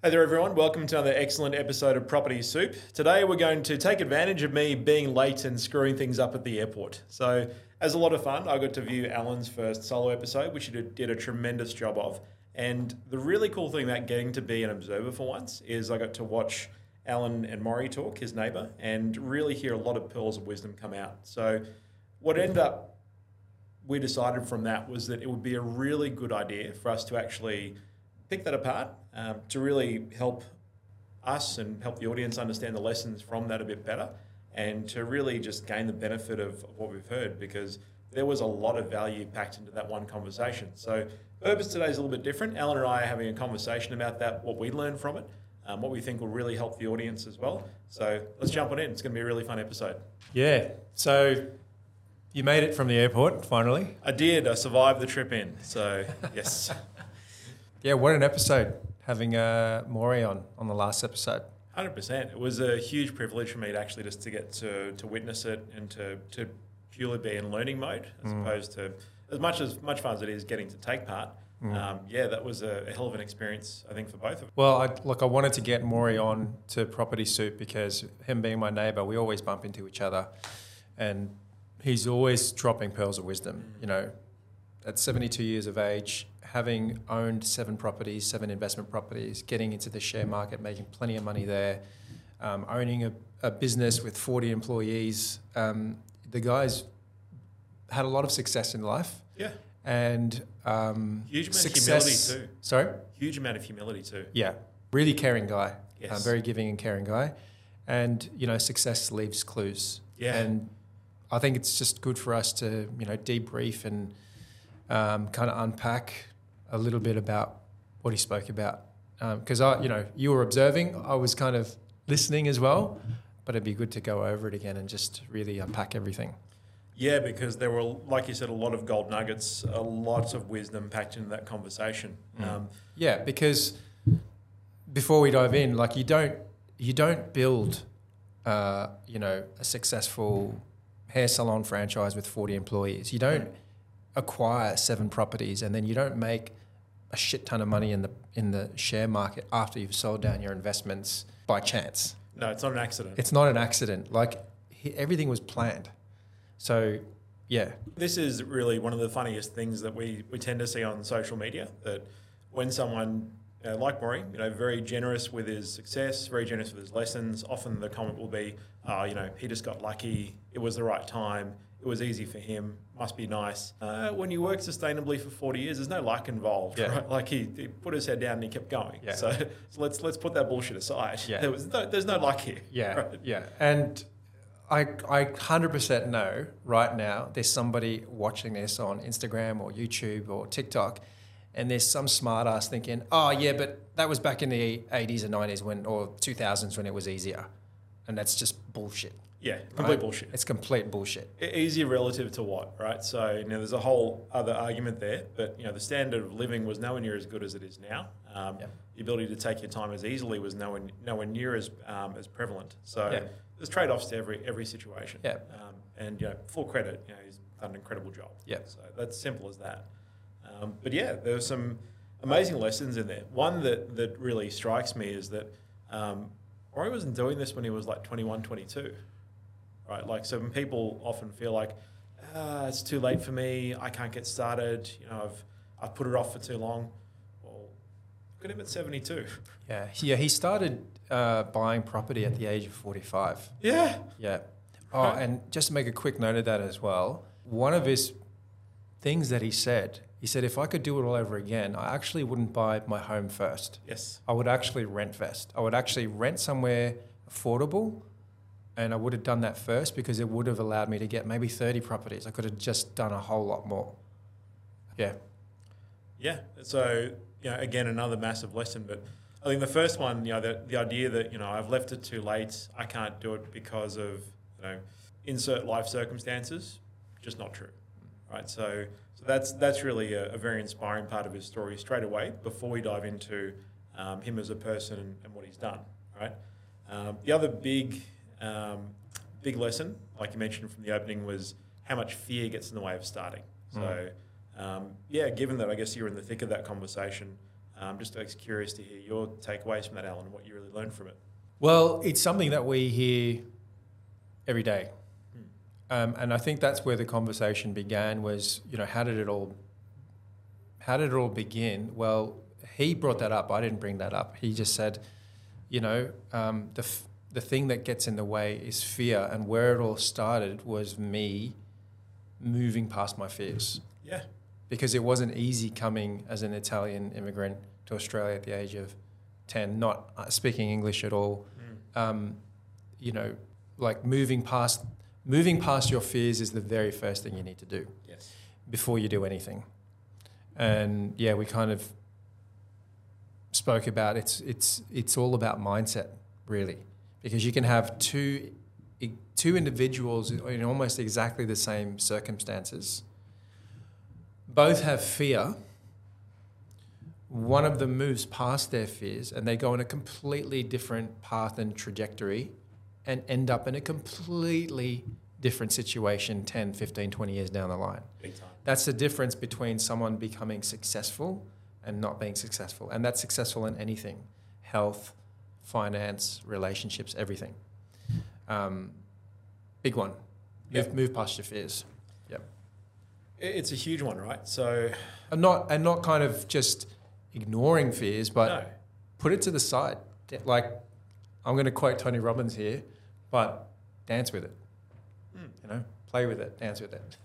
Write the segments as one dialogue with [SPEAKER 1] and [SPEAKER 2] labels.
[SPEAKER 1] Hey there, everyone. Welcome to another excellent episode of Property Soup. Today, we're going to take advantage of me being late and screwing things up at the airport. So, as a lot of fun, I got to view Allan's first solo episode, which he did, did a tremendous job of. And the really cool thing about getting to be an observer for once is I got to watch Allan and Morry talk, his neighbour, and really hear a lot of pearls of wisdom come out. So, what ended up we decided from that was that it would be a really good idea for us to actually pick that apart um, to really help us and help the audience understand the lessons from that a bit better and to really just gain the benefit of what we've heard because there was a lot of value packed into that one conversation. So, purpose today is a little bit different. Allan and I are having a conversation about that, what we learned from it, um, what we think will really help the audience as well. So, let's jump on in. It's going to be a really fun episode.
[SPEAKER 2] Yeah. So you made it from the airport finally.
[SPEAKER 1] I did. I survived the trip in. So, yes.
[SPEAKER 2] Yeah. What an episode having uh, Morry on on the last episode.
[SPEAKER 1] Hundred percent. It was a huge privilege for me to actually just to get to, to witness it and to, to purely be in learning mode as opposed to as much as much fun as it is getting to take part. Um, yeah, that was a, a hell of an experience. I think for both of us.
[SPEAKER 2] Well, I, look, I wanted to get Morry on to Property Soup because him being my neighbour, we always bump into each other, and he's always dropping pearls of wisdom. You know, at 72 years of age, having owned seven properties, seven investment properties, getting into the share market, making plenty of money there, um, owning a, a business with 40 employees, um, the guy's had a lot of success in life
[SPEAKER 1] Yeah,
[SPEAKER 2] and um,
[SPEAKER 1] Huge amount of
[SPEAKER 2] success.
[SPEAKER 1] humility too.
[SPEAKER 2] Sorry.
[SPEAKER 1] huge amount of humility too.
[SPEAKER 2] Yeah, really caring guy.
[SPEAKER 1] Yes.
[SPEAKER 2] Um, very giving and caring guy, and you know, success leaves clues.
[SPEAKER 1] Yeah.
[SPEAKER 2] and I think it's just good for us to you know debrief and um, kind of unpack a little bit about what he spoke about. Because I, you know, you were observing, I was kind of listening as well, but it'd be good to go over it again and just really unpack everything.
[SPEAKER 1] Yeah, because there were, like you said, a lot of gold nuggets, a lot of wisdom packed into that conversation. Um,
[SPEAKER 2] Yeah, because before we dive in, like you don't you don't build, uh, you know, a successful hair salon franchise with forty employees. You don't acquire seven properties and then you don't make a shit ton of money in the in the share market after you've sold down your investments by chance.
[SPEAKER 1] no, it's not an accident.
[SPEAKER 2] It's not an accident. Like he, everything was planned. So, yeah,
[SPEAKER 1] This is really one of the funniest things that we, we tend to see on social media. That when someone like Morry, you know, very generous with his success, very generous with his lessons, often the comment will be, "Oh, you know, he just got lucky. It was the right time. It was easy for him. Must be nice." Uh, when you work sustainably for forty years, there's no luck involved,
[SPEAKER 2] Yeah.
[SPEAKER 1] right? Like he, he put his head down and he kept going.
[SPEAKER 2] Yeah.
[SPEAKER 1] So, so let's let's put that bullshit aside.
[SPEAKER 2] Yeah.
[SPEAKER 1] There was no, there's no luck here.
[SPEAKER 2] Yeah,
[SPEAKER 1] right?
[SPEAKER 2] yeah. And I, I 100% know right now there's somebody watching this on Instagram or YouTube or TikTok, and there's some smart ass thinking, oh, yeah, but that was back in the 80s and 90s when, or 2000s when it was easier. And that's just bullshit.
[SPEAKER 1] Yeah, complete
[SPEAKER 2] right?
[SPEAKER 1] bullshit.
[SPEAKER 2] It's complete bullshit.
[SPEAKER 1] Easier relative to what, right? So you know, there's a whole other argument there, but you know, the standard of living was nowhere near as good as it is now. Um,
[SPEAKER 2] Yeah.
[SPEAKER 1] The ability to take your time as easily was nowhere nowhere near as um, as prevalent. So
[SPEAKER 2] Yeah.
[SPEAKER 1] there's trade offs to every every situation.
[SPEAKER 2] Yeah.
[SPEAKER 1] Um, and you know, full credit, you know, he's done an incredible job.
[SPEAKER 2] Yeah.
[SPEAKER 1] So that's simple as that. Um, but yeah, there were some amazing lessons in there. One that that really strikes me is that um, Rory wasn't doing this when he was like 21, 22 right? Like, so when people often feel like, ah, it's too late for me, I can't get started, you know, I've, I've put it off for too long. Well, look at him at 72.
[SPEAKER 2] Yeah. Yeah. He started uh, buying property at the age of 45.
[SPEAKER 1] Yeah.
[SPEAKER 2] Yeah. Oh, and just to make a quick note of that as well, one of his things that he said, he said, if I could do it all over again, I actually wouldn't buy my home first.
[SPEAKER 1] Yes.
[SPEAKER 2] I would actually rent first. I would actually rent somewhere affordable and I would have done that first because it would have allowed me to get maybe 30 properties. I could have just done a whole lot more. Yeah.
[SPEAKER 1] Yeah. So, you know, again, another massive lesson. But I think the first one, you know, the, the idea that, you know, I've left it too late, I can't do it because of, you know, insert life circumstances, just not true. Right. So, so that's that's really a, a very inspiring part of his story straight away before we dive into um, him as a person and, and what he's done. Right. Um, the other big um, big lesson, like you mentioned from the opening, was how much fear gets in the way of starting. So, um, yeah, given that I guess you're in the thick of that conversation, I'm just curious to hear your takeaways from that, Allan, and what you really learned from it.
[SPEAKER 2] Well, it's something that we hear every day.
[SPEAKER 1] Hmm.
[SPEAKER 2] Um, and I think that's where the conversation began was, you know, how did it all how did it all begin? Well, he brought that up. I didn't bring that up. He just said, you know, um, the f- the thing that gets in the way is fear, and where it all started was me moving past my fears
[SPEAKER 1] Yeah.
[SPEAKER 2] because it wasn't easy coming as an Italian immigrant to Australia at the age of ten, not uh, speaking English at all.
[SPEAKER 1] Mm.
[SPEAKER 2] Um, you know, like moving past moving past your fears is the very first thing you need to do
[SPEAKER 1] Yes.
[SPEAKER 2] before you do anything. And yeah, we kind of spoke about it's it's it's all about mindset really because you can have two two individuals in almost exactly the same circumstances both have fear one of them moves past their fears and they go on a completely different path and trajectory and end up in a completely different situation 10 15 20 years down the line
[SPEAKER 1] Big time.
[SPEAKER 2] that's the difference between someone becoming successful and not being successful. And that's successful in anything health, finance, relationships, everything. Um, big one. Move,
[SPEAKER 1] Yep.
[SPEAKER 2] move past your fears.
[SPEAKER 1] It- It's a huge one, right? So,
[SPEAKER 2] And not, and not kind of just ignoring fears, but
[SPEAKER 1] no.
[SPEAKER 2] put it to the side. Like, I'm going to quote Tony Robbins here, but dance with it.
[SPEAKER 1] Hmm.
[SPEAKER 2] You know, play with it, dance with it.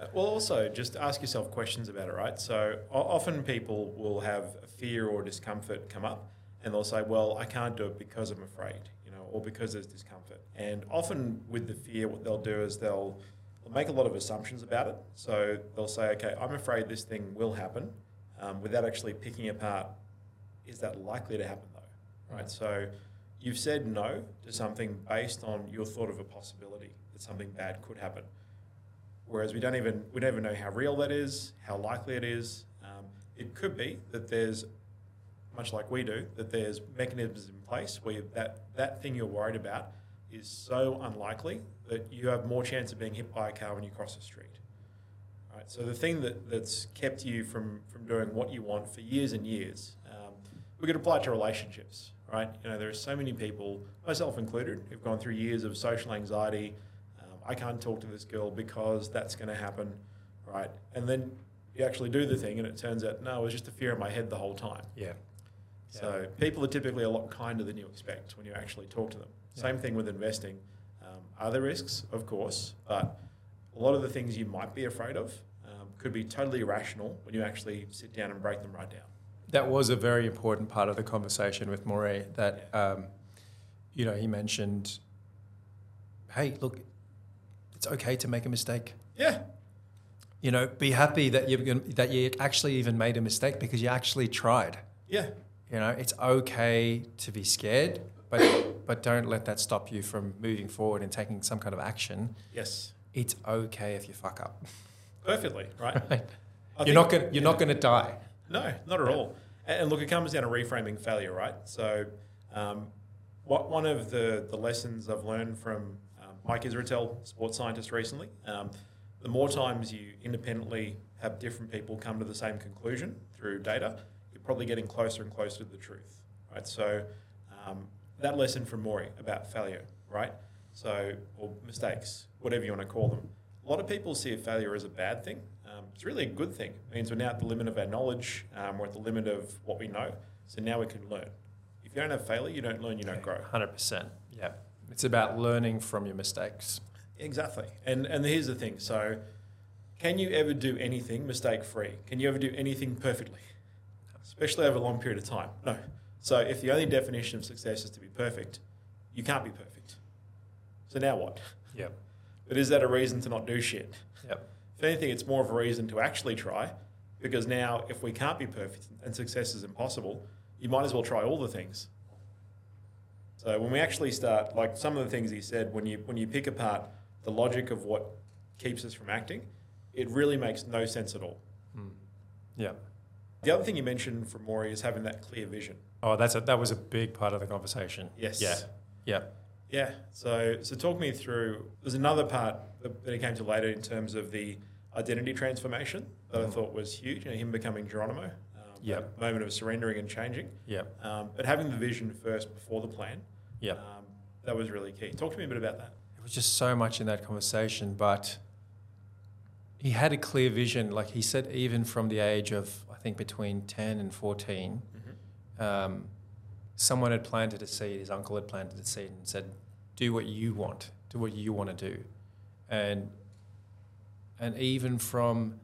[SPEAKER 1] Uh, Well, also just ask yourself questions about it, right? So often people will have a fear or discomfort come up, and they'll say, "Well, I can't do it because I'm afraid," you know, or because there's discomfort. And often with the fear, what they'll do is they'll, they'll make a lot of assumptions about it. So they'll say, "Okay, I'm afraid this thing will happen," um, without actually picking apart, is that likely to happen though, right? So you've said no to something based on your thought of a possibility that something bad could happen whereas we don't even we don't even know how real that is, how likely it is. Um, it could be that there's, much like we do, that there's mechanisms in place where that that thing you're worried about is so unlikely that you have more chance of being hit by a car when you cross the street. Right. So the thing that, that's kept you from from doing what you want for years and years, um, we could apply it to relationships. Right. You know, there are so many people, myself included, who've gone through years of social anxiety. Um, I can't talk to this girl because that's going to happen, right? And then you actually do the thing, and it turns out no, it was just a fear in my head the whole time.
[SPEAKER 2] Yeah.
[SPEAKER 1] So people are typically a lot kinder than you expect when you actually talk to them.
[SPEAKER 2] Yeah.
[SPEAKER 1] Same thing with investing. Um, are there risks? Of course, but a lot of the things you might be afraid of um, could be totally irrational when you actually sit down and break them right down.
[SPEAKER 2] That was a very important part of the conversation with Morry. That um, you know, he mentioned, "Hey, look, it's okay to make a mistake.
[SPEAKER 1] Yeah,
[SPEAKER 2] You know, be happy that you that you actually even made a mistake because you actually tried.
[SPEAKER 1] yeah,
[SPEAKER 2] You know, it's okay to be scared, but but don't let that stop you from moving forward and taking some kind of action.
[SPEAKER 1] yes,
[SPEAKER 2] It's okay if you fuck up.
[SPEAKER 1] perfectly, right?
[SPEAKER 2] Right? You're not gonna you're
[SPEAKER 1] yeah.
[SPEAKER 2] not gonna die.
[SPEAKER 1] No, not at all. And, look, it comes down to reframing failure, right? So, um, what one of the, the lessons I've learned from um, Mike Israetel, sports scientist, recently, um, the more times you independently have different people come to the same conclusion through data, you're probably getting closer and closer to the truth, right? So, um, that lesson from Morry about failure, right? So, or mistakes, whatever you want to call them. A lot of people see a failure as a bad thing. Um, it's really a good thing. It means we're now at the limit of our knowledge. Um, we're at the limit of what we know. So now we can learn. If you don't have failure, you don't learn, you don't grow.
[SPEAKER 2] Hundred percent. Yeah. It's about learning from your mistakes.
[SPEAKER 1] Exactly. And and here's the thing. So, can you ever do anything mistake free? Can you ever do anything perfectly? Especially over a long period of time. No. So if the only definition of success is to be perfect, you can't be perfect. So now what?
[SPEAKER 2] Yep.
[SPEAKER 1] But is that a reason to not do shit?
[SPEAKER 2] Yep.
[SPEAKER 1] If anything, it's more of a reason to actually try, because now if we can't be perfect and success is impossible, you might as well try all the things. So when we actually start, like some of the things he said, when you when you pick apart the logic of what keeps us from acting, it really makes no sense at all. Hmm.
[SPEAKER 2] Yeah.
[SPEAKER 1] The other thing you mentioned from Morry is having that clear vision.
[SPEAKER 2] Oh, that's a, that was a big part of the conversation.
[SPEAKER 1] Yes.
[SPEAKER 2] Yeah. Yeah.
[SPEAKER 1] Yeah. So so talk me through. There's another part that, that he came to later in terms of the identity transformation that I
[SPEAKER 2] Mhm.
[SPEAKER 1] thought was huge. You know, him becoming Geronimo. Um, that moment of surrendering and changing.
[SPEAKER 2] Yeah.
[SPEAKER 1] Um, but having the vision first before the plan,
[SPEAKER 2] Yeah.
[SPEAKER 1] um, that was really key. Talk to me a bit about that.
[SPEAKER 2] It was just so much in that conversation, but he had a clear vision. Like he said, even from the age of, think, between 10 and 14, um, someone had planted a seed, his uncle had planted a seed and said, do what you want, do what you want to do. And, and even from,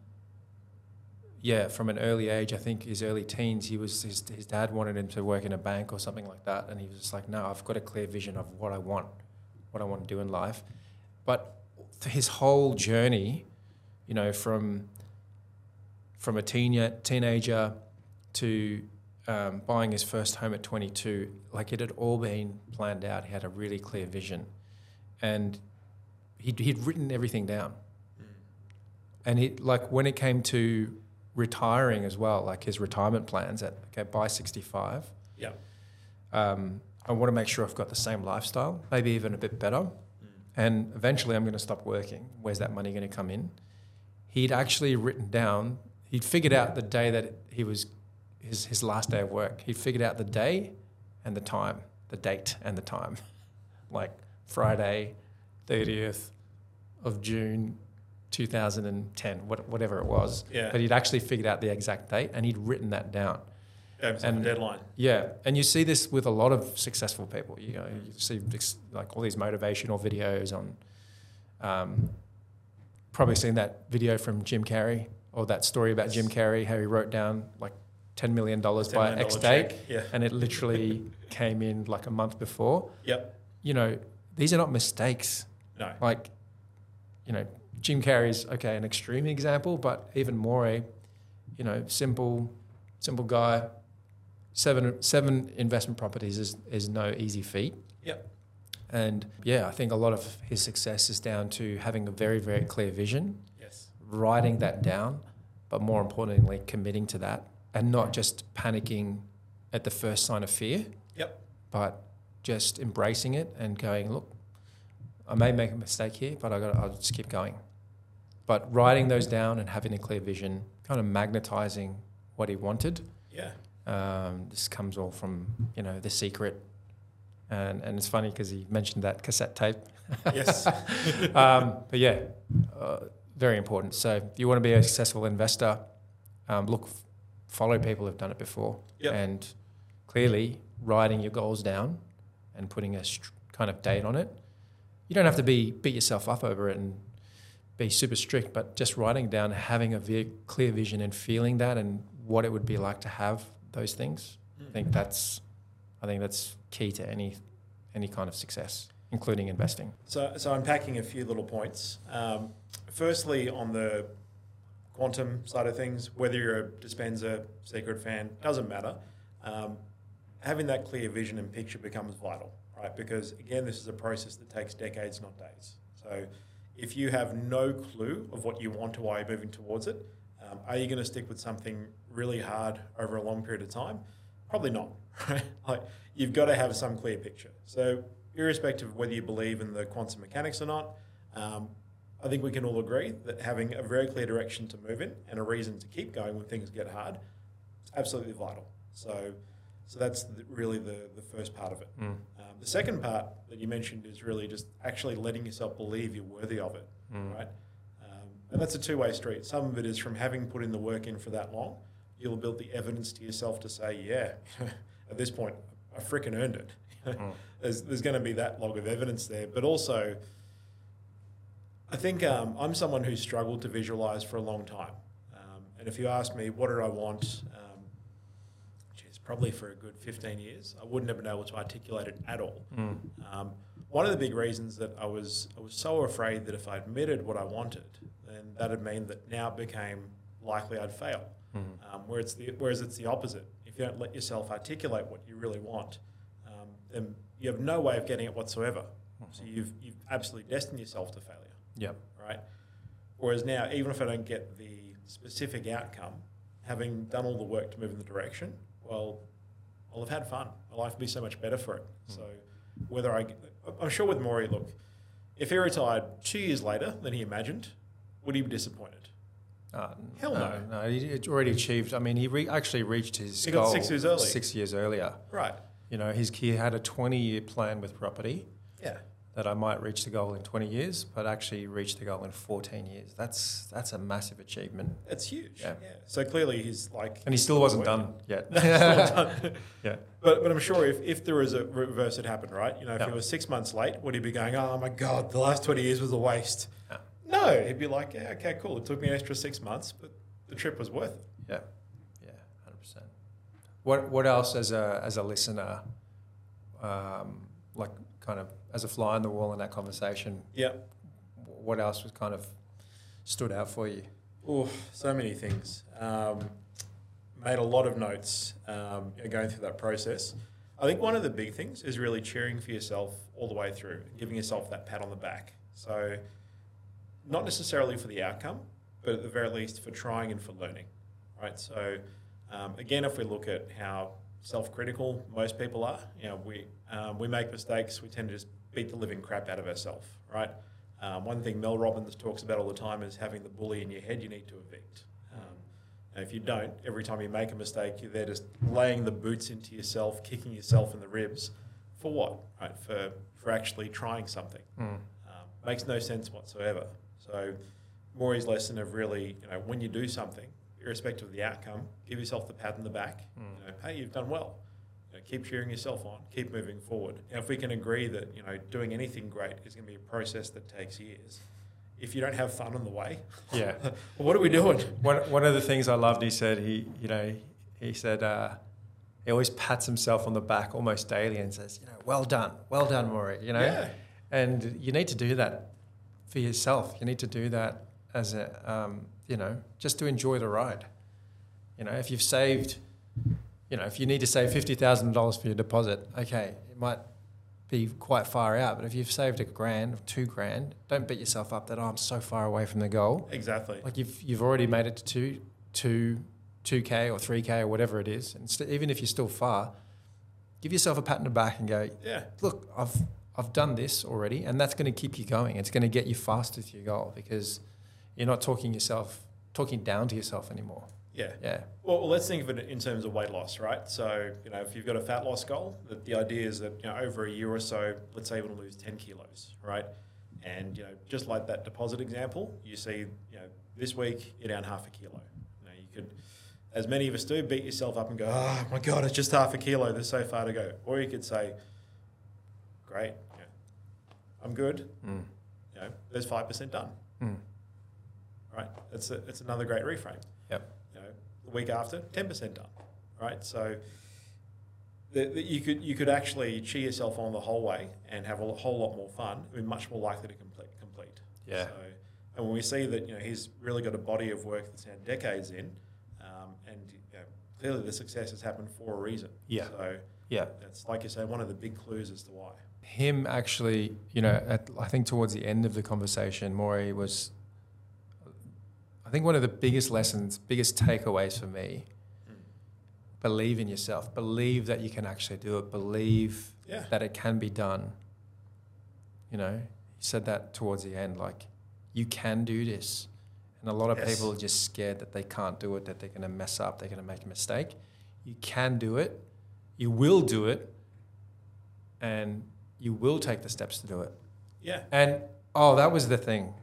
[SPEAKER 2] yeah, from an early age, I think his early teens, he was, his, his dad wanted him to work in a bank or something like that. And he was just like, no, I've got a clear vision of what I want, what I want to do in life. But his whole journey, you know, from, from a teen, teenager to um, buying his first home at 22, like it had all been planned out. He had a really clear vision, and he'd, he'd written everything down. And he like when it came to retiring as well, like his retirement plans at okay by 65.
[SPEAKER 1] Yeah.
[SPEAKER 2] Um, I want to make sure I've got the same lifestyle, maybe even a bit better. And eventually, I'm going to stop working. Where's that money going to come in? He'd actually written down. He'd figured out the day that he was his, his last day of work. He figured out the day and the time, the date and the time, like Friday, 30th of June, 2010, what, whatever it was.
[SPEAKER 1] Yeah.
[SPEAKER 2] But he'd actually figured out the exact date and he'd written that down.
[SPEAKER 1] Himself
[SPEAKER 2] And-
[SPEAKER 1] deadline.
[SPEAKER 2] Yeah, and you see this with a lot of successful people. You know, you see like all these motivational videos on. Um, probably seen that video from Jim Carrey or that story about Jim Carrey how he wrote down like ten million dollars
[SPEAKER 1] $10
[SPEAKER 2] by
[SPEAKER 1] million
[SPEAKER 2] X date.
[SPEAKER 1] Yeah.
[SPEAKER 2] and it literally came in like a month before.
[SPEAKER 1] Yep.
[SPEAKER 2] You know, these are not mistakes.
[SPEAKER 1] No.
[SPEAKER 2] Like, you know, Jim Carrey's okay, an extreme example, but even more a, you know, simple, simple guy. Seven seven investment properties is is no easy feat.
[SPEAKER 1] Yep.
[SPEAKER 2] And yeah, I think a lot of his success is down to having a very very clear vision. Writing that down, but more importantly, committing to that and not just panicking at the first sign of fear
[SPEAKER 1] Yep.
[SPEAKER 2] but just embracing it and going, look, I may make a mistake here, but I got I'll just keep going. But writing those down and having a clear vision, kind of magnetizing what he wanted.
[SPEAKER 1] Yeah.
[SPEAKER 2] Um, this comes all from you know the secret, and and it's funny because he mentioned that cassette tape.
[SPEAKER 1] Yes.
[SPEAKER 2] um, but yeah, uh, very important. So if you want to be a successful investor, um, look, follow people who've done it before,
[SPEAKER 1] Yep.
[SPEAKER 2] and clearly writing your goals down and putting a str- kind of date on it. You don't have to be beat yourself up over it and be super strict, but just writing down, having a ve- clear vision and feeling that and what it would be like to have those things. I think that's, I think that's key to any, any kind of success, including investing.
[SPEAKER 1] So, so unpacking a few little points. Um, firstly, on the quantum side of things, whether you're a Dispenza secret fan, doesn't matter. Um, having that clear vision and picture becomes vital, right? Because again, this is a process that takes decades, not days. So, if you have no clue of what you want or why you're moving towards it, um, are you going to stick with something really hard over a long period of time? Probably not. Right? Like you've got to have some clear picture. So, irrespective of whether you believe in the quantum mechanics or not, um, I think we can all agree that having a very clear direction to move in and a reason to keep going when things get hard is absolutely vital. So, so that's the, really the, the first part of it. Um, the second part that you mentioned is really just actually letting yourself believe you're worthy of it, right? Um, and that's a two way street. Some of it is from having put in the work in for that long, you'll build the evidence to yourself to say, yeah, at this point, I freaking earned it. there's there's going to be that log of evidence there. But also, I think um, I'm someone who's struggled to visualize for a long time. Um, and if you ask me, what do I want? Um, geez, probably for a good 15 years, I wouldn't have been able to articulate it at all. Um, one of the big reasons that I was I was so afraid that if I admitted what I wanted, then that'd mean that now it became likely I'd fail. Um, where it's the, whereas it's the opposite. If you don't let yourself articulate what you really want, um, then you have no way of getting it whatsoever. So you've you've absolutely destined yourself to failure
[SPEAKER 2] Yep.
[SPEAKER 1] right? Whereas now, even if I don't get the specific outcome, having done all the work to move in the direction, well, I'll have had fun. My life will be so much better for it. So, whether I, I'm sure with Morry, look, if he retired two years later than he imagined, would he be disappointed?
[SPEAKER 2] Uh,
[SPEAKER 1] Hell no.
[SPEAKER 2] no. He had already achieved. I mean, he re- actually reached his
[SPEAKER 1] He got
[SPEAKER 2] goal
[SPEAKER 1] six years.
[SPEAKER 2] Six years earlier.
[SPEAKER 1] Right.
[SPEAKER 2] You know, he's, he had a 20 year plan with property
[SPEAKER 1] Yeah.
[SPEAKER 2] that I might reach the goal in 20 years, but actually reached the goal in 14 years. That's that's a massive achievement.
[SPEAKER 1] It's huge. Yeah.
[SPEAKER 2] Yeah.
[SPEAKER 1] So clearly he's like.
[SPEAKER 2] And he still wasn't done yet.
[SPEAKER 1] Done.
[SPEAKER 2] yeah.
[SPEAKER 1] But, but I'm sure if, if there was a reverse had happened, right? You know, if he was six months late, would he be going, oh my God, the last 20 years was a waste?
[SPEAKER 2] Yeah.
[SPEAKER 1] No, he'd be like, yeah, okay, cool. It took me an extra six months, but the trip was worth it.
[SPEAKER 2] Yeah, yeah, hundred percent. What What else as a as a listener, um, like kind of as a fly on the wall in that conversation?
[SPEAKER 1] Yeah.
[SPEAKER 2] What else was kind of stood out for you?
[SPEAKER 1] Oh, so many things. Um, made a lot of notes um, going through that process. I think one of the big things is really cheering for yourself all the way through, giving yourself that pat on the back. So, not necessarily for the outcome, but at the very least for trying and for learning, right? So, um, again, if we look at how self-critical most people are, you know, we um, we make mistakes. We tend to just beat the living crap out of ourselves, right? Um, one thing Mel Robbins talks about all the time is having the bully in your head you need to evict. Um, if you don't, every time you make a mistake, you're there just laying the boots into yourself, kicking yourself in the ribs. For what? Right? For for actually trying something.
[SPEAKER 2] Mm.
[SPEAKER 1] Um, makes no sense whatsoever. So, Morry's lesson of really, you know, when you do something, irrespective of the outcome, give yourself the pat on the back.
[SPEAKER 2] Mm.
[SPEAKER 1] You know, hey, you've done well. You know, keep cheering yourself on. Keep moving forward. And if we can agree that you know doing anything great is going to be a process that takes years, if you don't have fun on the way,
[SPEAKER 2] Yeah.
[SPEAKER 1] what are we doing?
[SPEAKER 2] One One of the things I loved, he said he you know he said uh, he always pats himself on the back almost daily and says you know well done, well done, Morry. You know,
[SPEAKER 1] Yeah.
[SPEAKER 2] and you need to do that for yourself. You need to do that as a um, you know just to enjoy the ride. You know, if you've saved, you know, if you need to save fifty thousand dollars for your deposit, okay, it might be quite far out. But if you've saved a grand or two grand, don't beat yourself up that oh, I'm so far away from the goal.
[SPEAKER 1] Exactly.
[SPEAKER 2] Like you've you've already made it to two two two k or three k or whatever it is, and st- even if you're still far, give yourself a pat on the back and go,
[SPEAKER 1] yeah.
[SPEAKER 2] look, I've I've done this already, and that's going to keep you going. It's going to get you faster to your goal because you're not talking yourself talking down to yourself anymore.
[SPEAKER 1] Yeah.
[SPEAKER 2] Yeah,
[SPEAKER 1] Well, let's think of it in terms of weight loss, right? So, you know, if you've got a fat loss goal, that the idea is that, you know, over a year or so, let's say you want to lose 10 kilos, right? And, you know, just like that deposit example, you see, you know, this week you're down half a kilo. You know, you could, as many of us do, beat yourself up and go, oh my God, it's just half a kilo. There's so far to go. Or you could say, great, know, I'm good.
[SPEAKER 2] mm.
[SPEAKER 1] You know, there's 5% done,
[SPEAKER 2] Mm.
[SPEAKER 1] Right? It's, a, it's another great reframe
[SPEAKER 2] yep,
[SPEAKER 1] you know, the week after, ten percent done, right? So the, the, you could you could actually cheer yourself on the whole way and have a whole lot more fun. and Be much more likely to complete. Complete.
[SPEAKER 2] Yeah.
[SPEAKER 1] So, and when we see that you know he's really got a body of work that's now decades in, um, and you know, clearly the success has happened for a reason.
[SPEAKER 2] Yeah.
[SPEAKER 1] So
[SPEAKER 2] yeah.
[SPEAKER 1] it's like you say, one of the big clues as to why.
[SPEAKER 2] Him actually, you know, at, I think towards the end of the conversation, Morry was. I think one of the biggest lessons, biggest takeaways for me believe in yourself. Believe that you can actually do it. Believe
[SPEAKER 1] Yeah.
[SPEAKER 2] that it can be done. You know, he said that towards the end, like, you can do this. And a lot of
[SPEAKER 1] Yes.
[SPEAKER 2] people are just scared that they can't do it, that they're going to mess up, they're going to make a mistake. You can do it. You will do it. And you will take the steps to do it.
[SPEAKER 1] Yeah.
[SPEAKER 2] And oh, that was the thing.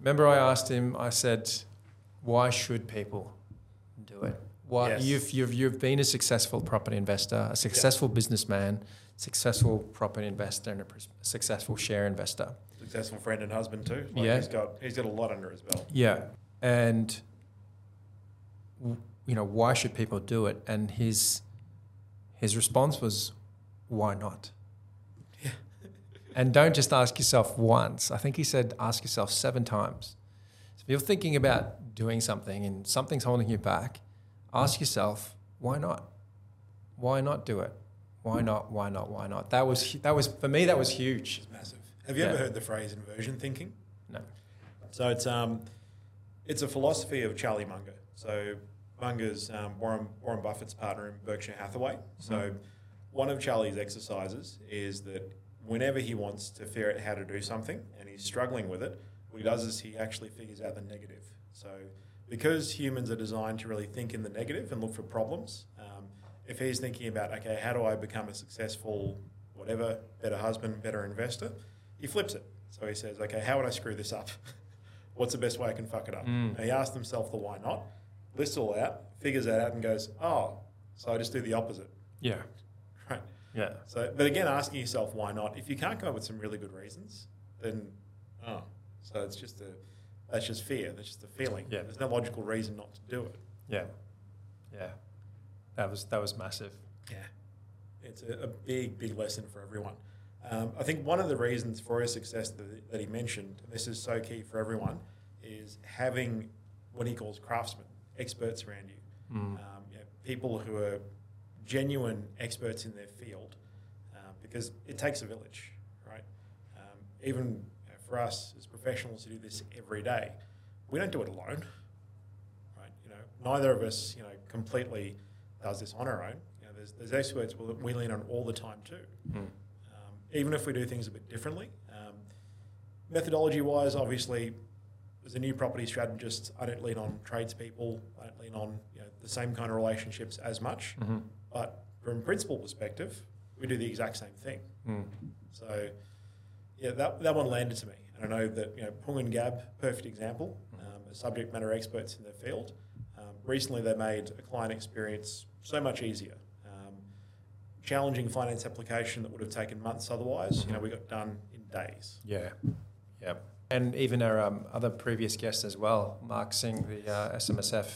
[SPEAKER 2] Remember, I asked him. I said, "Why should people do it? Why
[SPEAKER 1] Yes.
[SPEAKER 2] you've you've you've been a successful property investor, a successful businessman, successful property investor, and a successful share investor.
[SPEAKER 1] Successful friend and husband too. Like
[SPEAKER 2] Yeah.
[SPEAKER 1] He's got he's got a lot under his belt.
[SPEAKER 2] Yeah, and you know why should people do it? And his his response was, "Why not?" And don't just ask yourself once. I think he said ask yourself seven times. So if you're thinking about doing something and something's holding you back, ask yourself, why not? Why not do it? Why not? Why not? Why not? That was that was for me. That was huge.
[SPEAKER 1] It's massive. Have you
[SPEAKER 2] Yeah.
[SPEAKER 1] ever heard the phrase inversion thinking?
[SPEAKER 2] No.
[SPEAKER 1] So it's um, it's a philosophy of Charlie Munger. So Munger's um, Warren Warren Buffett's partner in Berkshire Hathaway. So one of Charlie's exercises is that whenever he wants to figure out how to do something and he's struggling with it, what he does is he actually figures out the negative. So, because humans are designed to really think in the negative and look for problems, um, if he's thinking about, okay, how do I become a successful, whatever, better husband, better investor, he flips it. So he says, okay, how would I screw this up? What's the best way I can fuck it up?
[SPEAKER 2] Mm.
[SPEAKER 1] And he asks himself the why not, lists all out, figures that out, and goes, oh, so I just do the opposite.
[SPEAKER 2] Yeah. Yeah.
[SPEAKER 1] So, but again, asking yourself why not. If you can't come up with some really good reasons, then oh, so it's just a that's just fear. That's just a feeling.
[SPEAKER 2] Yeah.
[SPEAKER 1] There's no logical reason not to do it.
[SPEAKER 2] Yeah. Yeah. That was that was massive.
[SPEAKER 1] Yeah, it's a, a big, big lesson for everyone. Um, I think one of the reasons for his success that, that he mentioned, and this is so key for everyone, is having what he calls craftsmen, experts around you,
[SPEAKER 2] Mm.
[SPEAKER 1] um, you know, people who are genuine experts in their field, um, because it takes a village, right? Um, even you know, for us as professionals who do this every day, we don't do it alone, right? You know, neither of us, you know, completely does this on our own. You know, there's, there's experts we we lean on all the time too.
[SPEAKER 2] Mm.
[SPEAKER 1] Um, even if we do things a bit differently. Um, methodology wise, obviously, as a new property strategist, I don't lean on tradespeople. I don't lean on you know, the same kind of relationships as much.
[SPEAKER 2] Mhm.
[SPEAKER 1] But from a principle perspective, we do the exact same thing.
[SPEAKER 2] Mm.
[SPEAKER 1] So, yeah, that, that one landed to me. And I know that, you know, Pung and Gab, perfect example, um, as subject matter experts in their field. Um, recently, they made a client experience so much easier. Um, challenging finance application that would have taken months otherwise, you know, we got done in days.
[SPEAKER 2] Yeah. Yeah. And even our um, other previous guest as well, Mark Singh, the uh, SMSF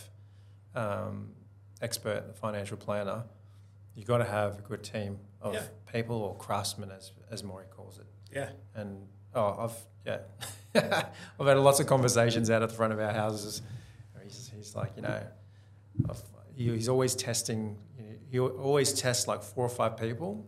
[SPEAKER 2] um, expert, the financial planner. You got to have a good team of
[SPEAKER 1] Yeah.
[SPEAKER 2] people or craftsmen, as as Morry calls it.
[SPEAKER 1] Yeah,
[SPEAKER 2] And oh, I've yeah, I've had lots of conversations out at the front of our houses. He's, he's like, you know, he, he's always testing. He always tests like four or five people,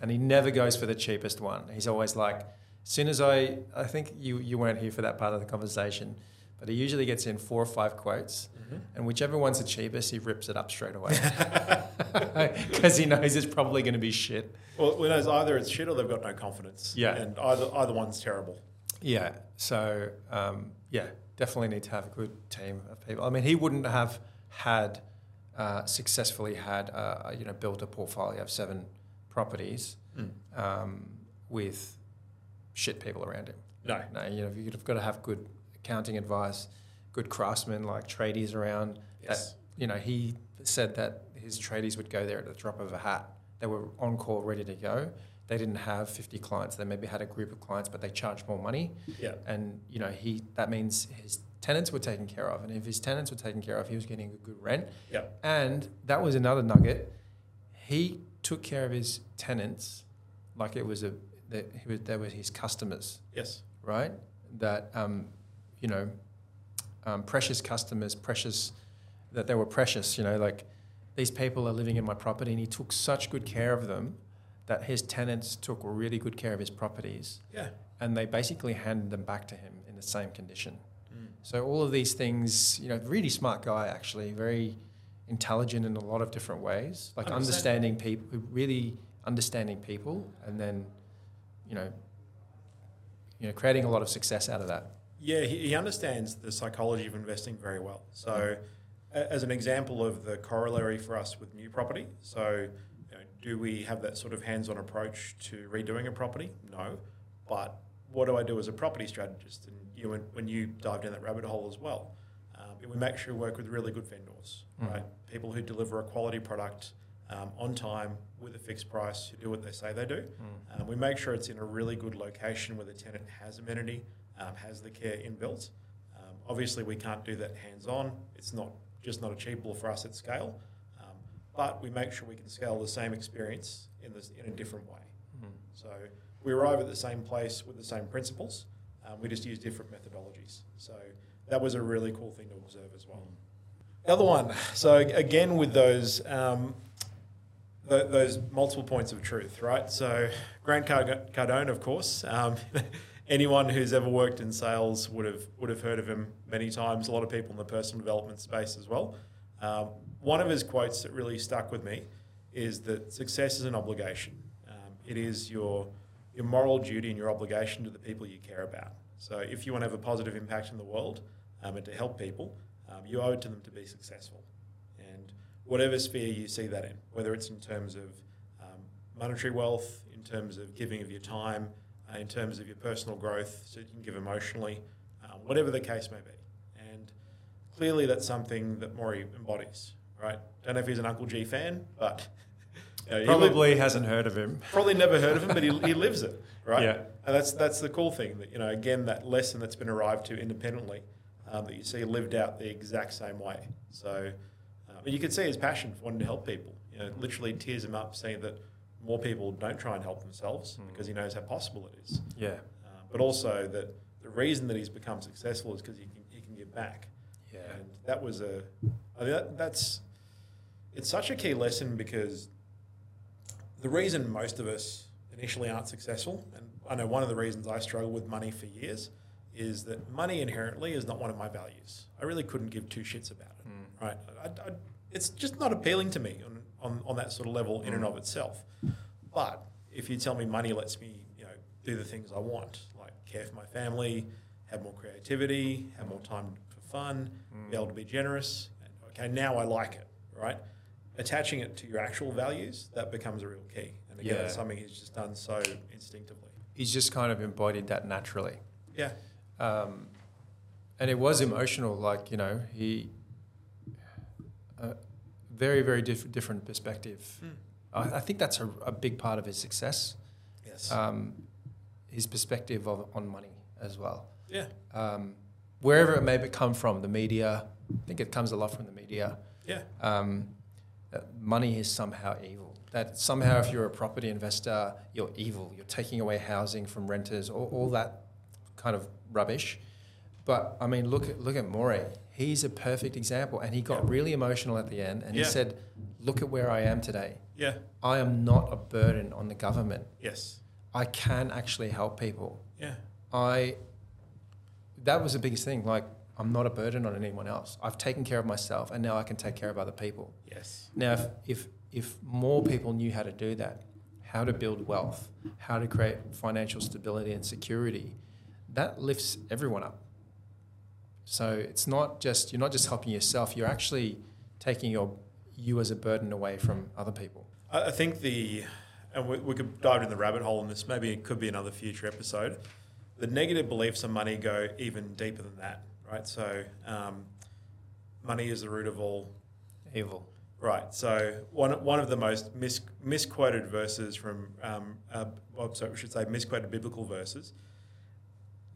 [SPEAKER 2] and he never goes for the cheapest one. He's always like, as soon as I, I think you you weren't here for that part of the conversation, but he usually gets in four or five quotes, and whichever one's the cheapest, he rips it up straight away because he knows it's probably going to be shit.
[SPEAKER 1] Well, we knows either it's shit or they've got no confidence.
[SPEAKER 2] Yeah.
[SPEAKER 1] And either, either one's terrible.
[SPEAKER 2] Yeah. So um, yeah, definitely need to have a good team of people. I mean, he wouldn't have had uh, successfully had uh, you know built a portfolio of seven properties um, with shit people around him.
[SPEAKER 1] No.
[SPEAKER 2] No, you know you've got to have good accounting advice, good craftsmen like tradies around.
[SPEAKER 1] Yes.
[SPEAKER 2] That, you know, he said that his tradies would go there at the drop of a hat. They were on call, ready to go. They didn't have 50 clients. They maybe had a group of clients, but they charged more money.
[SPEAKER 1] Yeah.
[SPEAKER 2] And you know, he that means his tenants were taken care of, and if his tenants were taken care of, he was getting a good rent.
[SPEAKER 1] Yeah.
[SPEAKER 2] And that was another nugget. He took care of his tenants like it was a that he was they were his customers
[SPEAKER 1] Yes.
[SPEAKER 2] right? That um, you know, um, precious customers, precious that they were precious. You know, like these people are living in my property, and he took such good care of them that his tenants took really good care of his properties,
[SPEAKER 1] Yeah.
[SPEAKER 2] and they basically handed them back to him in the same condition.
[SPEAKER 1] Mm.
[SPEAKER 2] So all of these things, you know, really smart guy actually, very intelligent in a lot of different ways, like
[SPEAKER 1] 100%.
[SPEAKER 2] understanding people, really understanding people, and then, you know, you know, creating a lot of success out of that.
[SPEAKER 1] Yeah, he, he understands the psychology of investing very well. So, a- as an example of the corollary for us with new property, so you know, do we have that sort of hands-on approach to redoing a property? No, but what do I do as a property strategist? And you, when, when you dive down that rabbit hole as well, um, we make sure we work with really good vendors,
[SPEAKER 2] Mhm.
[SPEAKER 1] right? People who deliver a quality product um, on time with a fixed price, who do what they say they do. Um, we make sure it's in a really good location where the tenant has amenity, um, has the care inbuilt. Um, obviously, we can't do that hands on. It's not just not achievable for us at scale, um, but we make sure we can scale the same experience in this in a different way. So we arrive at the same place with the same principles. Um, we just use different methodologies. So that was a really cool thing to observe as well. The other one, so again with those um, those multiple points of truth, right? So Grant Cardone, of course. Um, anyone who's ever worked in sales would have would have heard of him many times. A lot of people in the personal development space as well. Um, one of his quotes that really stuck with me is that success is an obligation. Um, it is your your moral duty and your obligation to the people you care about. So if you want to have a positive impact in the world, um, and to help people, um, you owe it to them to be successful. And whatever sphere you see that in, whether it's in terms of um, monetary wealth, in terms of giving of your time, uh, in terms of your personal growth, so you can give emotionally, uh, whatever the case may be. And clearly, that's something that Morry embodies, right? Don't know if he's an Uncle G fan, but you know, li-
[SPEAKER 2] Probably hasn't heard of him.
[SPEAKER 1] probably never heard of him, but he, he lives it, right?
[SPEAKER 2] Yeah.
[SPEAKER 1] And that's that's the cool thing that you know again that lesson that's been arrived to independently um, that you see lived out the exact same way. So, uh, but you can see his passion for wanting to help people. You know, literally tears him up seeing that more people don't try and help themselves
[SPEAKER 2] Mm.
[SPEAKER 1] because he knows how possible it is.
[SPEAKER 2] Yeah.
[SPEAKER 1] Uh, but also that the reason that he's become successful is because he can he can give back.
[SPEAKER 2] Yeah.
[SPEAKER 1] And that was a, I mean, that, that's, it's such a key lesson because the reason most of us initially aren't successful, and I know one of the reasons I struggle with money for years, is that money inherently is not one of my values. I really couldn't give two shits about it, right? I, I, it's just not appealing to me on, on, on that sort of level in and of itself. But if you tell me money lets me, you know, do the things I want, like care for my family, have more creativity, have more time for fun, be able to be generous. Okay, now I like it, right? Attaching it to your actual values, that becomes a real key. And again,
[SPEAKER 2] Yeah.
[SPEAKER 1] it's something he's just done so instinctively.
[SPEAKER 2] He's just kind of embodied that naturally.
[SPEAKER 1] Yeah.
[SPEAKER 2] um, and it was emotional. Like you know, he very very diff- different perspective.
[SPEAKER 1] Mm.
[SPEAKER 2] I, I think that's a, a big part of his success.
[SPEAKER 1] Yes.
[SPEAKER 2] Um, his perspective of, on money as well.
[SPEAKER 1] yeah.
[SPEAKER 2] Um, wherever it may come from, the media. I think it comes a lot from the media.
[SPEAKER 1] Yeah.
[SPEAKER 2] Um, money is somehow evil. That somehow, if you're a property investor, you're evil. You're taking away housing from renters, all, all that kind of rubbish. But I mean, look at look at Morry. He's a perfect example, and he got
[SPEAKER 1] Yeah.
[SPEAKER 2] really emotional at the end, and
[SPEAKER 1] Yeah.
[SPEAKER 2] he said, "Look at where I am today.
[SPEAKER 1] Yeah.
[SPEAKER 2] I am not a burden on the government.
[SPEAKER 1] Yes.
[SPEAKER 2] I can actually help people.
[SPEAKER 1] Yeah.
[SPEAKER 2] I that was the biggest thing. Like I'm not a burden on anyone else. I've taken care of myself, and now I can take care of other people.
[SPEAKER 1] Yes.
[SPEAKER 2] Now, if, if, if more people knew how to do that, how to build wealth, how to create financial stability and security, that lifts everyone up. So it's not just, you're not just helping yourself, you're actually taking your, you as a burden away from other people.
[SPEAKER 1] I, think the, and we, we could dive in the rabbit hole in this. Maybe it could be another future episode. The negative beliefs on money go even deeper than that, right? So, um, money is the root of all
[SPEAKER 2] Evil.
[SPEAKER 1] Right. So one one of the most mis, misquoted verses from, um, uh, well, sorry, we should say misquoted biblical verses.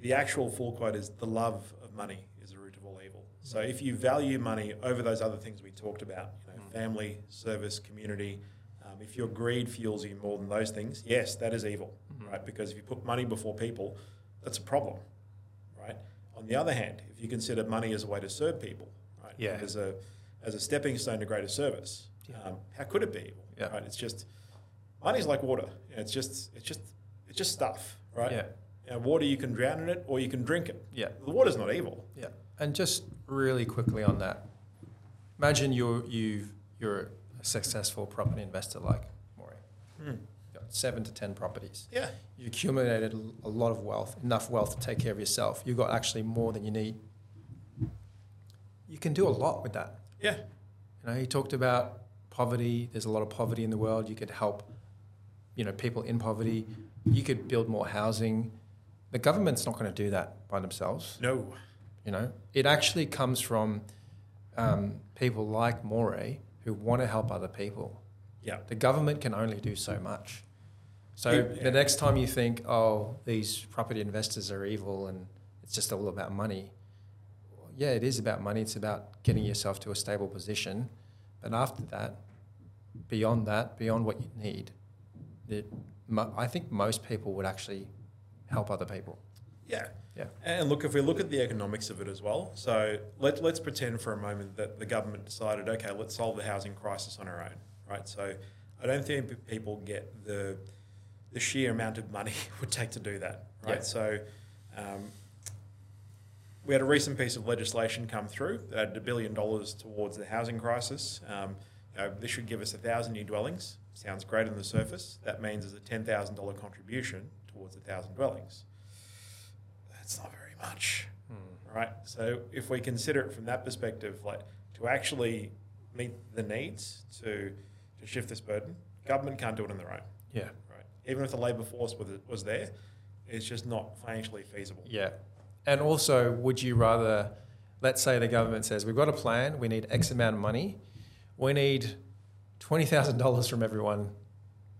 [SPEAKER 1] The actual full quote is, "The love of money is the root of all evil." So if you value money over those other things we talked about, you know, family, service, community, um, if your greed fuels you more than those things, yes, that is evil, right? Because if you put money before people, that's a problem, right? On the other hand, if you consider money as a way to serve people, right,
[SPEAKER 2] Yeah.
[SPEAKER 1] as a as a stepping stone to greater service,
[SPEAKER 2] Yeah.
[SPEAKER 1] um, how could it be evil?
[SPEAKER 2] Yeah.
[SPEAKER 1] Right? It's just money's like water. It's just it's just it's just stuff, right?
[SPEAKER 2] Yeah.
[SPEAKER 1] Water you can drown in it or you can drink it.
[SPEAKER 2] Yeah.
[SPEAKER 1] The water's not evil.
[SPEAKER 2] Yeah, and just really quickly on that, imagine you're you you're a successful property investor like Morry.
[SPEAKER 1] Hmm.
[SPEAKER 2] Got seven to ten properties.
[SPEAKER 1] Yeah.
[SPEAKER 2] You accumulated a lot of wealth, enough wealth to take care of yourself. You've got actually more than you need. You can do a lot with that.
[SPEAKER 1] Yeah.
[SPEAKER 2] You know, he talked about poverty. There's a lot of poverty in the world. You could help, you know, people in poverty. You could build more housing. The government's not going to do that by themselves.
[SPEAKER 1] No.
[SPEAKER 2] You know, it actually comes from um, people like Morry who want to help other people.
[SPEAKER 1] Yeah.
[SPEAKER 2] The government can only do so much. So
[SPEAKER 1] Yeah.
[SPEAKER 2] the next time you think, oh, these property investors are evil and it's just all about money, yeah, it is about money. It's about getting yourself to a stable position. But after that, beyond that, beyond what you need, it, I think most people would actually help other people.
[SPEAKER 1] Yeah.
[SPEAKER 2] Yeah.
[SPEAKER 1] And look, if we look at the economics of it as well, so let, let's pretend for a moment that the government decided, okay, let's solve the housing crisis on our own, right? So I don't think people get the, the sheer amount of money it would take to do that, right?
[SPEAKER 2] Yeah.
[SPEAKER 1] So um, we had a recent piece of legislation come through that added a billion dollars towards the housing crisis. Um, you know, this should give us a thousand new dwellings. Sounds great on the surface. That means there's a ten thousand dollar contribution towards a thousand dwellings. That's not very much, hmm. right? So if we consider it from that perspective, like to actually meet the needs to to shift this burden, government can't do it on their own,
[SPEAKER 2] Yeah.
[SPEAKER 1] right? Even if the labour force was, was there, it's just not financially feasible.
[SPEAKER 2] Yeah. And also, would you rather, let's say the government says, we've got a plan, we need X amount of money, we need $20,000 from everyone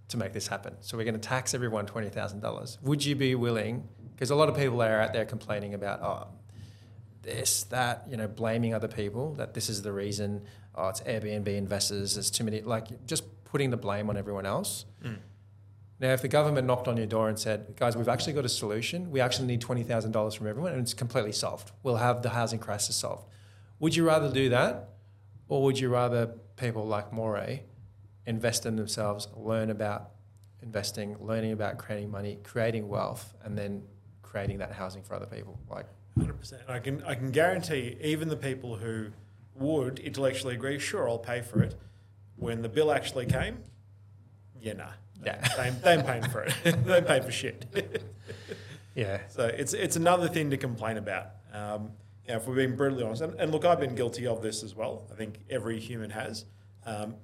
[SPEAKER 2] to make this happen. So we're going to tax everyone $20,000. Would you be willing? Because a lot of people are out there complaining about, oh, this, that, you know, blaming other people, that this is the reason, oh, it's Airbnb investors, there's too many, like just putting the blame on everyone else.
[SPEAKER 1] Mm.
[SPEAKER 2] Now, if the government knocked on your door and said, guys, we've actually got a solution, we actually need $20,000 from everyone, and it's completely solved, we'll have the housing crisis solved. Would you rather do that, or would you rather people like Morry invest in themselves, learn about investing, learning about creating money, creating wealth, and then creating that housing for other people? Like,
[SPEAKER 1] Hundred percent. I can I can guarantee even the people who would intellectually agree, sure, I'll pay for it. When the bill actually came, yeah, nah,
[SPEAKER 2] Yeah.
[SPEAKER 1] they, they ain't paying for it. they ain't paying for shit.
[SPEAKER 2] yeah,
[SPEAKER 1] so it's it's another thing to complain about. Um, you know, if we're being brutally honest, and, and look, I've been guilty of this as well. I think every human has. Um,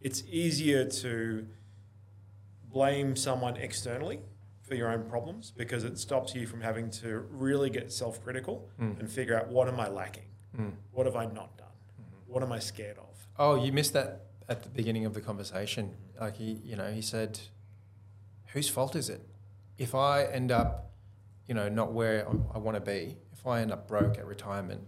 [SPEAKER 1] it's easier to blame someone externally for your own problems because it stops you from having to really get self-critical
[SPEAKER 2] Mm.
[SPEAKER 1] and figure out what am I lacking,
[SPEAKER 2] Mm.
[SPEAKER 1] what have I not done, what am I scared of.
[SPEAKER 2] Oh, you missed that at the beginning of the conversation. Like he, you know, he said, "Whose fault is it? If I end up, you know, not where I want to be, if I end up broke at retirement,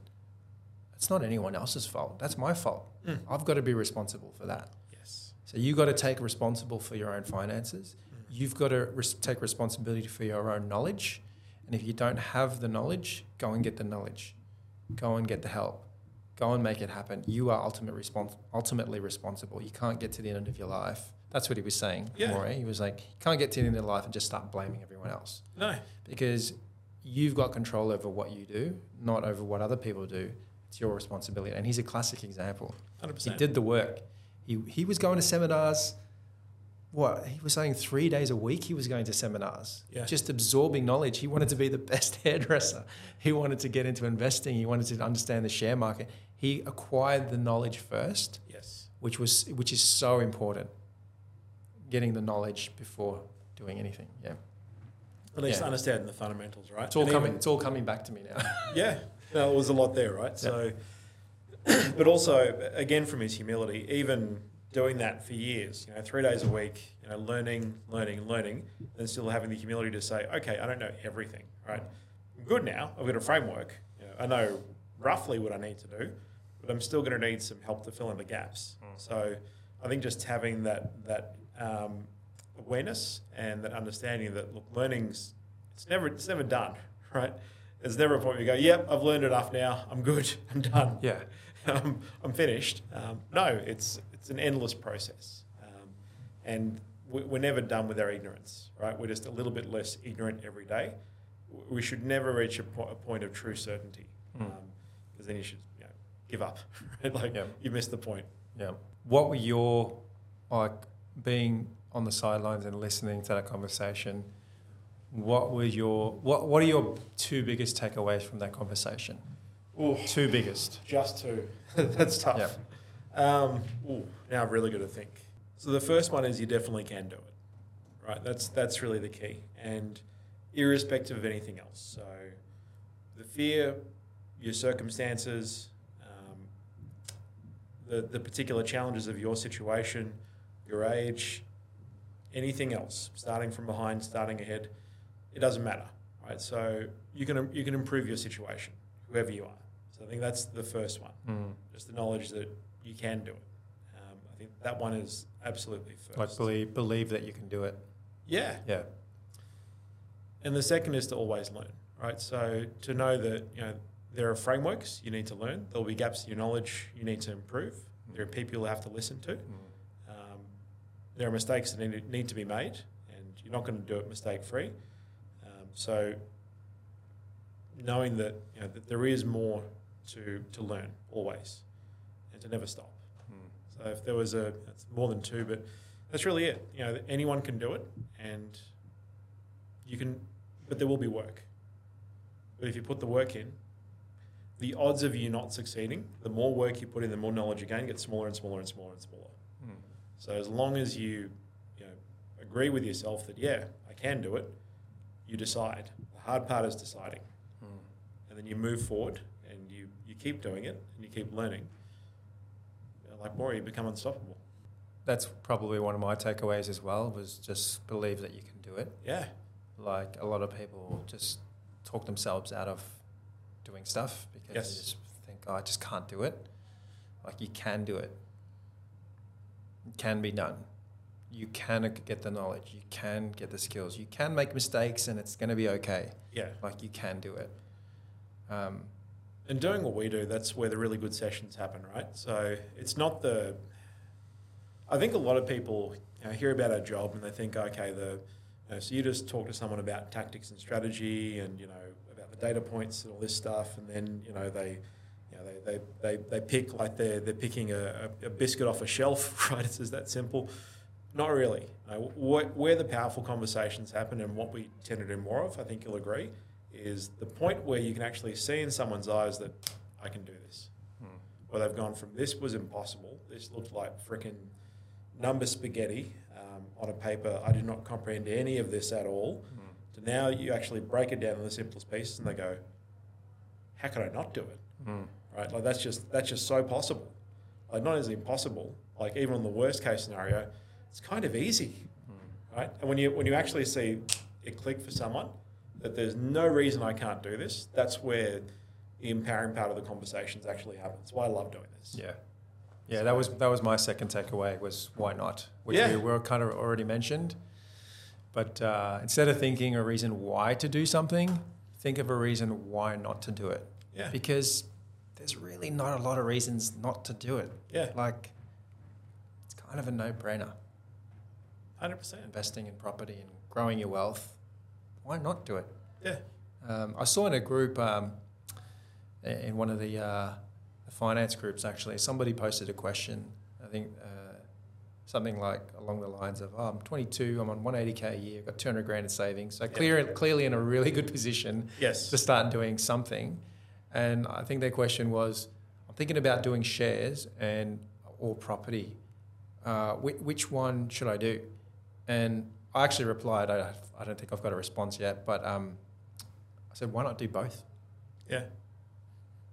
[SPEAKER 2] it's not anyone else's fault. That's my fault.
[SPEAKER 1] Mm.
[SPEAKER 2] I've got to be responsible for that.
[SPEAKER 1] Yes.
[SPEAKER 2] So you got to take responsible for your own finances. You've got to res- take responsibility for your own knowledge. And if you don't have the knowledge, go and get the knowledge. Go and get the help. Go and make it happen. You are ultimate respons- ultimately responsible. You can't get to the end of your life. That's what he was saying.
[SPEAKER 1] Yeah.
[SPEAKER 2] He was like, you can't get to the end of your life and just start blaming everyone else
[SPEAKER 1] No.
[SPEAKER 2] because you've got control over what you do, not over what other people do. It's your responsibility. And he's a classic example.
[SPEAKER 1] Hundred
[SPEAKER 2] He did the work. He, he was going to seminars. What he was saying, three days a week, he was going to seminars,
[SPEAKER 1] Yeah.
[SPEAKER 2] just absorbing knowledge. He wanted to be the best hairdresser. He wanted to get into investing. He wanted to understand the share market. He acquired the knowledge first,
[SPEAKER 1] Yes.
[SPEAKER 2] which was which is so important. Getting the knowledge before doing anything. Yeah,
[SPEAKER 1] At least
[SPEAKER 2] Yeah.
[SPEAKER 1] understanding the fundamentals, right?
[SPEAKER 2] it's all
[SPEAKER 1] And
[SPEAKER 2] coming.
[SPEAKER 1] even-
[SPEAKER 2] It's all coming back to me now.
[SPEAKER 1] Yeah, no, it was a lot there, right? So, but also, again, from his humility, even doing that for years, you know, three days a week, you know, learning, learning, learning, and still having the humility to say, okay, I don't know everything, right? I'm good now. I've got a framework. You know, I know roughly what I need to do, but I'm still going to need some help to fill in the gaps. So, I think just having that that um, awareness and that understanding that look, learning's it's never it's never done, right? There's never a point where you go, "Yep, I've learned enough now. I'm good. I'm done.
[SPEAKER 2] yeah,
[SPEAKER 1] I'm, I'm finished." Um, no, it's it's an endless process, um, and we- we're never done with our ignorance, right? We're just a little bit less ignorant every day. We should never reach a, po- a point of true certainty,
[SPEAKER 2] Mm.
[SPEAKER 1] because then you should you know, give up. Right? Like
[SPEAKER 2] Yeah.
[SPEAKER 1] you missed the point.
[SPEAKER 2] yeah. What were your like being on the sidelines and listening to that conversation? What were your what What are your two biggest takeaways from that conversation?
[SPEAKER 1] Ooh.
[SPEAKER 2] Two biggest.
[SPEAKER 1] Just two. That's tough. Um, ooh, now I've really got to think. So the first one is you definitely can do it, right? That's that's really the key, and irrespective of anything else. So the fear, your circumstances, um, the the particular challenges of your situation, your age, anything else, starting from behind, starting ahead, it doesn't matter, right? So you can you can improve your situation, whoever you are. So I think that's the first one
[SPEAKER 2] Mm.
[SPEAKER 1] just the knowledge that you can do it. Um, I think that one is absolutely first.
[SPEAKER 2] Like believe believe that you can do it.
[SPEAKER 1] yeah,
[SPEAKER 2] Yeah.
[SPEAKER 1] and the second is to always learn, right? So to know that you know there are frameworks you need to learn. There'll be gaps in your knowledge you need to improve. There are people you have to listen to.
[SPEAKER 2] Mm.
[SPEAKER 1] Um, there are mistakes that need, need to be made, and you're not going to do it mistake free. Um, so knowing that you know that there is more to to learn always, and to never stop.
[SPEAKER 2] Mm.
[SPEAKER 1] So if there was a, that's more than two, but that's really it. You know, anyone can do it, and you can, but there will be work. But if you put the work in, the odds of you not succeeding, the more work you put in, the more knowledge you gain, gets smaller and smaller and smaller and smaller.
[SPEAKER 2] Mm.
[SPEAKER 1] So as long as you, you know, agree with yourself that yeah, I can do it, you decide. The hard part is deciding,
[SPEAKER 2] Mm.
[SPEAKER 1] and then you move forward and you you keep doing it and you keep learning. Like Morry, you become unstoppable.
[SPEAKER 2] That's probably one of my takeaways as well. Was just believe that you can do it.
[SPEAKER 1] Yeah,
[SPEAKER 2] Like a lot of people just talk themselves out of doing stuff because
[SPEAKER 1] Yes.
[SPEAKER 2] they just think, oh, I just can't do it. Like you can do it. It can be done. You can get the knowledge. You can get the skills. You can make mistakes, and it's going to be okay.
[SPEAKER 1] yeah.
[SPEAKER 2] Like you can do it. Um,
[SPEAKER 1] And doing what we do, that's where the really good sessions happen, right? So it's not the. I think a lot of people you know, hear about our job and they think, okay, the. You know, so you just talk to someone about tactics and strategy, and you know about the data points and all this stuff, and then you know they, you know they, they, they, they pick like they're they're picking a, a, biscuit off a shelf, right? It's that simple. Not really. You know, wh- where the powerful conversations happen and what we tend to do more of, I think you'll agree, is the point where you can actually see in someone's eyes that I can do this.
[SPEAKER 2] Hmm.
[SPEAKER 1] Where they've gone from this was impossible, this looked like freaking number spaghetti um, on a paper, I did not comprehend any of this at all,
[SPEAKER 2] Hmm.
[SPEAKER 1] to now you actually break it down in the simplest pieces and they go, how could I not do it?
[SPEAKER 2] Mm.
[SPEAKER 1] Right? Like that's just that's just so possible. Like not as impossible, like even on the worst case scenario, it's kind of easy
[SPEAKER 2] Mm.
[SPEAKER 1] right? And when you when you actually see it click for someone that there's no reason I can't do this, that's where the empowering part of the conversations actually happens. Why I love doing this.
[SPEAKER 2] Yeah. Yeah, that was that was my second takeaway was why not, which
[SPEAKER 1] Yeah.
[SPEAKER 2] we were kind of already mentioned. But uh, instead of thinking a reason why to do something, think of a reason why not to do it.
[SPEAKER 1] Yeah.
[SPEAKER 2] Because there's really not a lot of reasons not to do it.
[SPEAKER 1] Yeah.
[SPEAKER 2] Like it's kind of a no-brainer.
[SPEAKER 1] Hundred percent.
[SPEAKER 2] Investing in property and growing your wealth, why not do it?
[SPEAKER 1] Yeah.
[SPEAKER 2] Um, I saw in a group, um, in one of the, uh, the finance groups actually, somebody posted a question. I think uh, something like along the lines of, "Oh, I'm 22, I'm on 180k a year, I've got 200 grand in savings, so
[SPEAKER 1] Yeah.
[SPEAKER 2] clear, clearly in a really good position
[SPEAKER 1] Yes.
[SPEAKER 2] to start doing something." And I think their question was, "I'm thinking about doing shares and or property. Uh, which, which one should I do?" And I actually replied, I, I don't think I've got a response yet, but um, I said, why not do both?
[SPEAKER 1] yeah.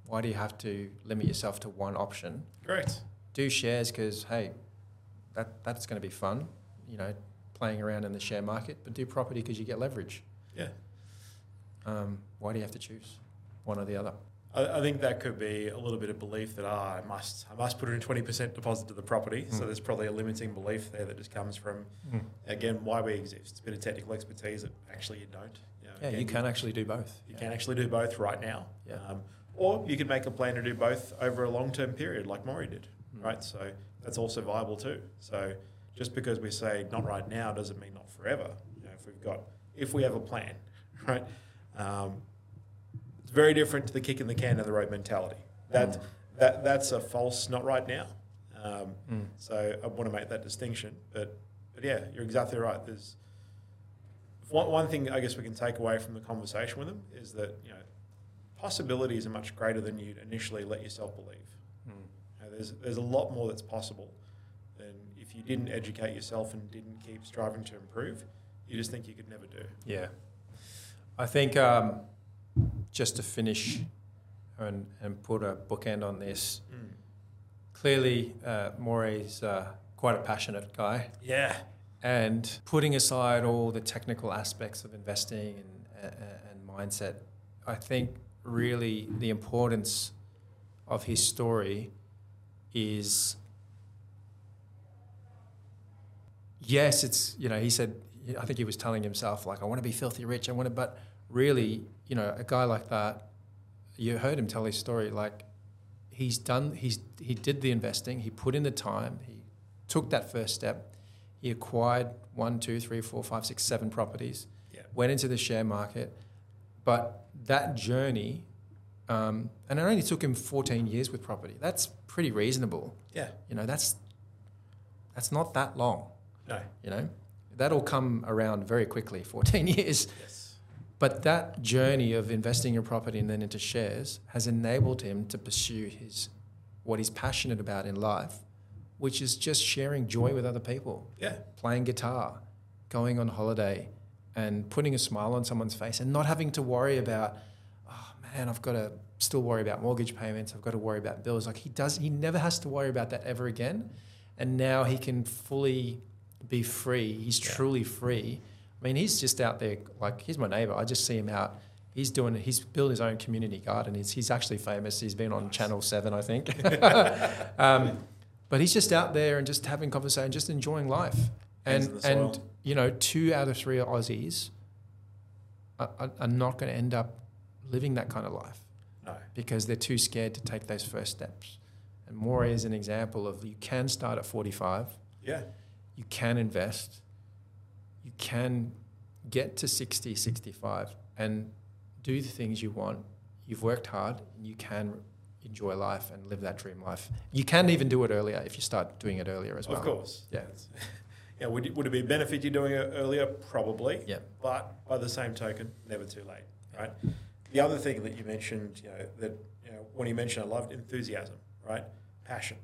[SPEAKER 2] Why do you have to limit yourself to one option?
[SPEAKER 1] Great.
[SPEAKER 2] Do shares because, hey, that, that's going to be fun, you know, playing around in the share market, but do property because you get leverage.
[SPEAKER 1] Yeah.
[SPEAKER 2] Um, why do you have to choose one or the other?
[SPEAKER 1] I, I think that could be a little bit of belief that ah, I must I must put in twenty percent deposit to the property. So
[SPEAKER 2] Mm.
[SPEAKER 1] there's probably a limiting belief there that just comes from again why we exist. It's a bit of technical expertise that actually you don't. You know,
[SPEAKER 2] Yeah,
[SPEAKER 1] again,
[SPEAKER 2] you can actually do both.
[SPEAKER 1] You
[SPEAKER 2] Yeah.
[SPEAKER 1] can actually do both right now.
[SPEAKER 2] Yeah.
[SPEAKER 1] Um, or you could make a plan to do both over a long term period, like Morry did,
[SPEAKER 2] Mm.
[SPEAKER 1] right? So that's also viable too. So just because we say not right now doesn't mean not forever. You know, if we've got, if we have a plan, right? Um, very different to the kick in the can of the road mentality. That, that that's a false not right now. Um,
[SPEAKER 2] Mm.
[SPEAKER 1] so I want to make that distinction. But but yeah, you're exactly right. There's one, one thing I guess we can take away from the conversation with them is that you know possibilities are much greater than you'd initially let yourself believe.
[SPEAKER 2] Mm.
[SPEAKER 1] You know, there's there's a lot more that's possible than if you didn't educate yourself and didn't keep striving to improve. You just think you could never do.
[SPEAKER 2] Yeah. I think um, just to finish and, and put a bookend on this, clearly uh, Morry's uh, quite a passionate guy.
[SPEAKER 1] Yeah.
[SPEAKER 2] And putting aside all the technical aspects of investing and, and, and mindset, I think really the importance of his story is yes, it's, you know, he said, I think he was telling himself, like, I want to be filthy rich. I want to, but really, you know, a guy like that, you heard him tell his story, like, he's done, he's, he did the investing, he put in the time, he took that first step, he acquired one, two, three, four, five, six, seven properties,
[SPEAKER 1] Yeah.
[SPEAKER 2] went into the share market, but that journey, um, and it only took him 14 years with property. That's pretty reasonable.
[SPEAKER 1] Yeah.
[SPEAKER 2] You know, that's that's not that long.
[SPEAKER 1] No.
[SPEAKER 2] You know, that'll come around very quickly. 14 years,
[SPEAKER 1] Yes.
[SPEAKER 2] But that journey of investing in property and then into shares has enabled him to pursue his what he's passionate about in life, which is just sharing joy with other people,
[SPEAKER 1] Yeah.
[SPEAKER 2] playing guitar, going on holiday, and putting a smile on someone's face, and not having to worry about, oh man, I've got to still worry about mortgage payments. I've got to worry about bills. Like he does, he never has to worry about that ever again, and now he can fully be free. He's
[SPEAKER 1] Yeah.
[SPEAKER 2] truly free. I mean, he's just out there. Like he's my neighbor. I just see him out. He's doing. He's built his own community garden. He's, he's actually famous. He's been on
[SPEAKER 1] Nice.
[SPEAKER 2] Channel Seven, I think. um, but he's just out there and just having conversation, just enjoying life. And and you know, two out of three Aussies are, are, are not going to end up living that kind of life
[SPEAKER 1] No.
[SPEAKER 2] because they're too scared to take those first steps. And Morry is an example of you can start at 45,
[SPEAKER 1] Yeah.
[SPEAKER 2] you can invest, can get to 60, 65 and do the things you want. You've worked hard and you can enjoy life and live that dream life. You can even do it earlier if you start doing it earlier as well.
[SPEAKER 1] Of course.
[SPEAKER 2] Yeah.
[SPEAKER 1] Yeah. Would, it- would it be a benefit you doing it earlier? Probably.
[SPEAKER 2] Yeah.
[SPEAKER 1] But by the same token, never too late, right? The other thing that you mentioned, you know, that you know, when you mentioned, I loved enthusiasm, right? Passion.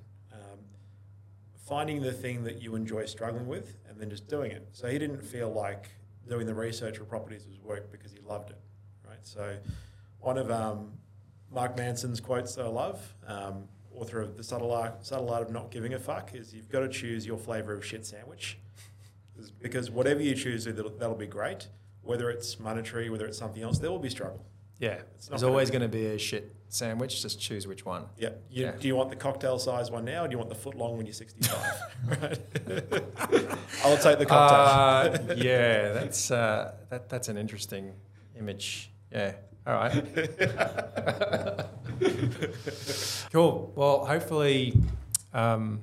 [SPEAKER 1] Finding the thing that you enjoy struggling with, and then just doing it. So he didn't feel like doing the research for properties was work because he loved it, right? So one of um, Mark Manson's quotes that I love, um, author of the subtle art, subtle art of not giving a fuck, is you've got to choose your flavor of shit sandwich, because whatever you choose, that'll, that'll be great. Whether it's monetary, whether it's something else, there will be struggle.
[SPEAKER 2] Yeah.
[SPEAKER 1] It's not
[SPEAKER 2] There's always going to be a shit sandwich. Just choose which one.
[SPEAKER 1] Yeah. You,
[SPEAKER 2] Yeah.
[SPEAKER 1] Do you want the cocktail size one now, or do you want the foot long when you're 65? right. I'll take the cocktail.
[SPEAKER 2] Uh, yeah, that's uh, that, that's an interesting image. Yeah. All right. cool. Well, hopefully, um,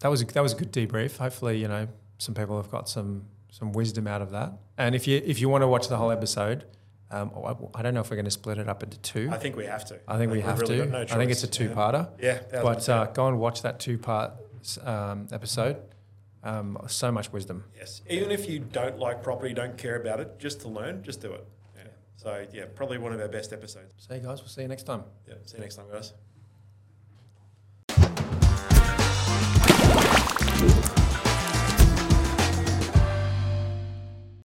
[SPEAKER 2] that was a, that was a good debrief. Hopefully, you know, some people have got some some wisdom out of that. And if you if you want to watch the whole episode, um, I, I don't know if we're going to split it up into two.
[SPEAKER 1] I think we have to.
[SPEAKER 2] I think we
[SPEAKER 1] we've really
[SPEAKER 2] to.
[SPEAKER 1] no
[SPEAKER 2] I think it's a two-parter.
[SPEAKER 1] Yeah.
[SPEAKER 2] But uh, go and watch that two-part um, episode. Um, so much wisdom.
[SPEAKER 1] Yes. Even if you don't like property, don't care about it, just to learn, just do it. Yeah. So yeah, probably one of our best episodes.
[SPEAKER 2] So, you guys, we'll see you next time.
[SPEAKER 1] Yeah. See you next time, guys.